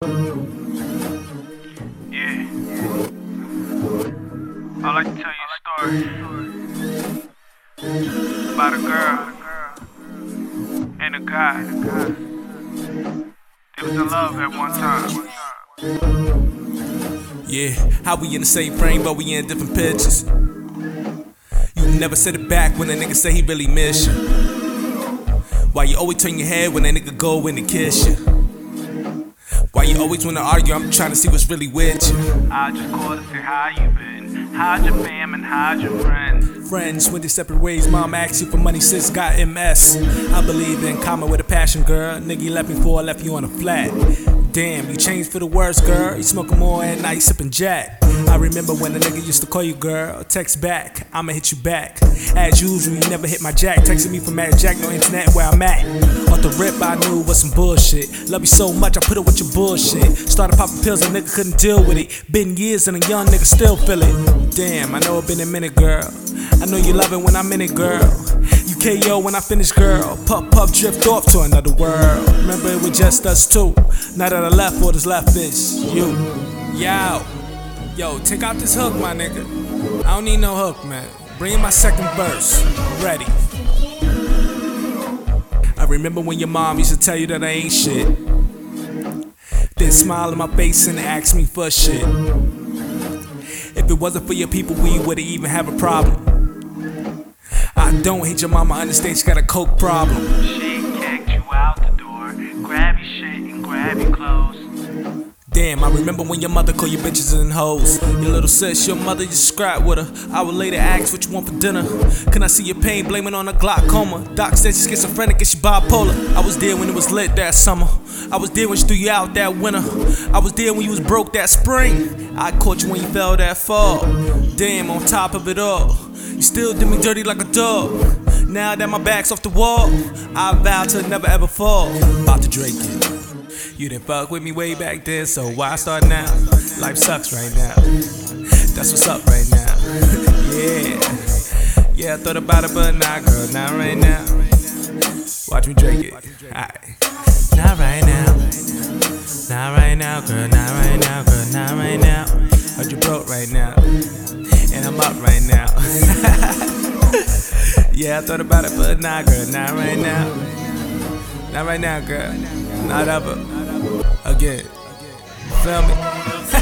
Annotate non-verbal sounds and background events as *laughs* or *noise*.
Yeah. I'd like to tell you a story about a girl and a guy. They was in love at one time. Yeah, how we in the same frame, but we in different pictures. You never said it back when a nigga say he really miss you. Why you always turn your head when a nigga go in and kiss you? Why you always wanna argue? I'm trying to see what's really with you. I just called to say how you been. How's your fam and how's your friends? Friends went their separate ways. Mom asked you for money, sis got MS. I believe in common with a passion, girl. Nigga, you left me for, I left you on a flat. Damn, you changed for the worse, girl. You smoking more at night, sipping Jack. I remember when a nigga used to call you, girl. Text back, I'ma hit you back. As usual, you never hit my jack. Texting me from Mad Jack, no internet where I'm at. Off the rip, I knew was some bullshit. Love you so much, I put up with your bullshit. Started popping pills, a nigga couldn't deal with it. Been years and a young nigga still feel it. Damn, I know it been a minute, girl. I know you love it when I'm in it, girl. KO when I finish, girl. Puff, puff, drift off to another world. Remember, it was just us two. Now that I left, what is left is you. Yo, yo, take out this hook, my nigga. I don't need no hook, man. Bring in my second verse. Ready. I remember when your mom used to tell you that I ain't shit. Then smile in my face and ask me for shit. If it wasn't for your people, we wouldn't even have a problem. I don't hate your mama, I understand she got a coke problem. She kicked you out the door. Grab your shit and grab your clothes. Damn, I remember when your mother called you bitches and hoes. Your little sis, your mother, you scrap with her. I would later ask what you want for dinner. Can I see your pain, blaming on a glaucoma? Doc said she's schizophrenic and she bipolar. I was there when it was lit that summer. I was there when she threw you out that winter. I was there when you was broke that spring. I caught you when you fell that fall. Damn, on top of it all, you still did me dirty like a dog. Now that my back's off the wall, I vow to never ever fall. About to Drake it. You didn't fuck with me way back then, so why start now? Life sucks right now. That's what's up right now. *laughs* yeah. Yeah, I thought about it, but not girl, not right now. Watch me drink it. Alright. Not right now. Not right now, girl, not right now, girl, not right now. Heard you broke right now. Yeah, I thought about it, but not girl, not right now. Not right now, girl. Not ever. Again. Feel me?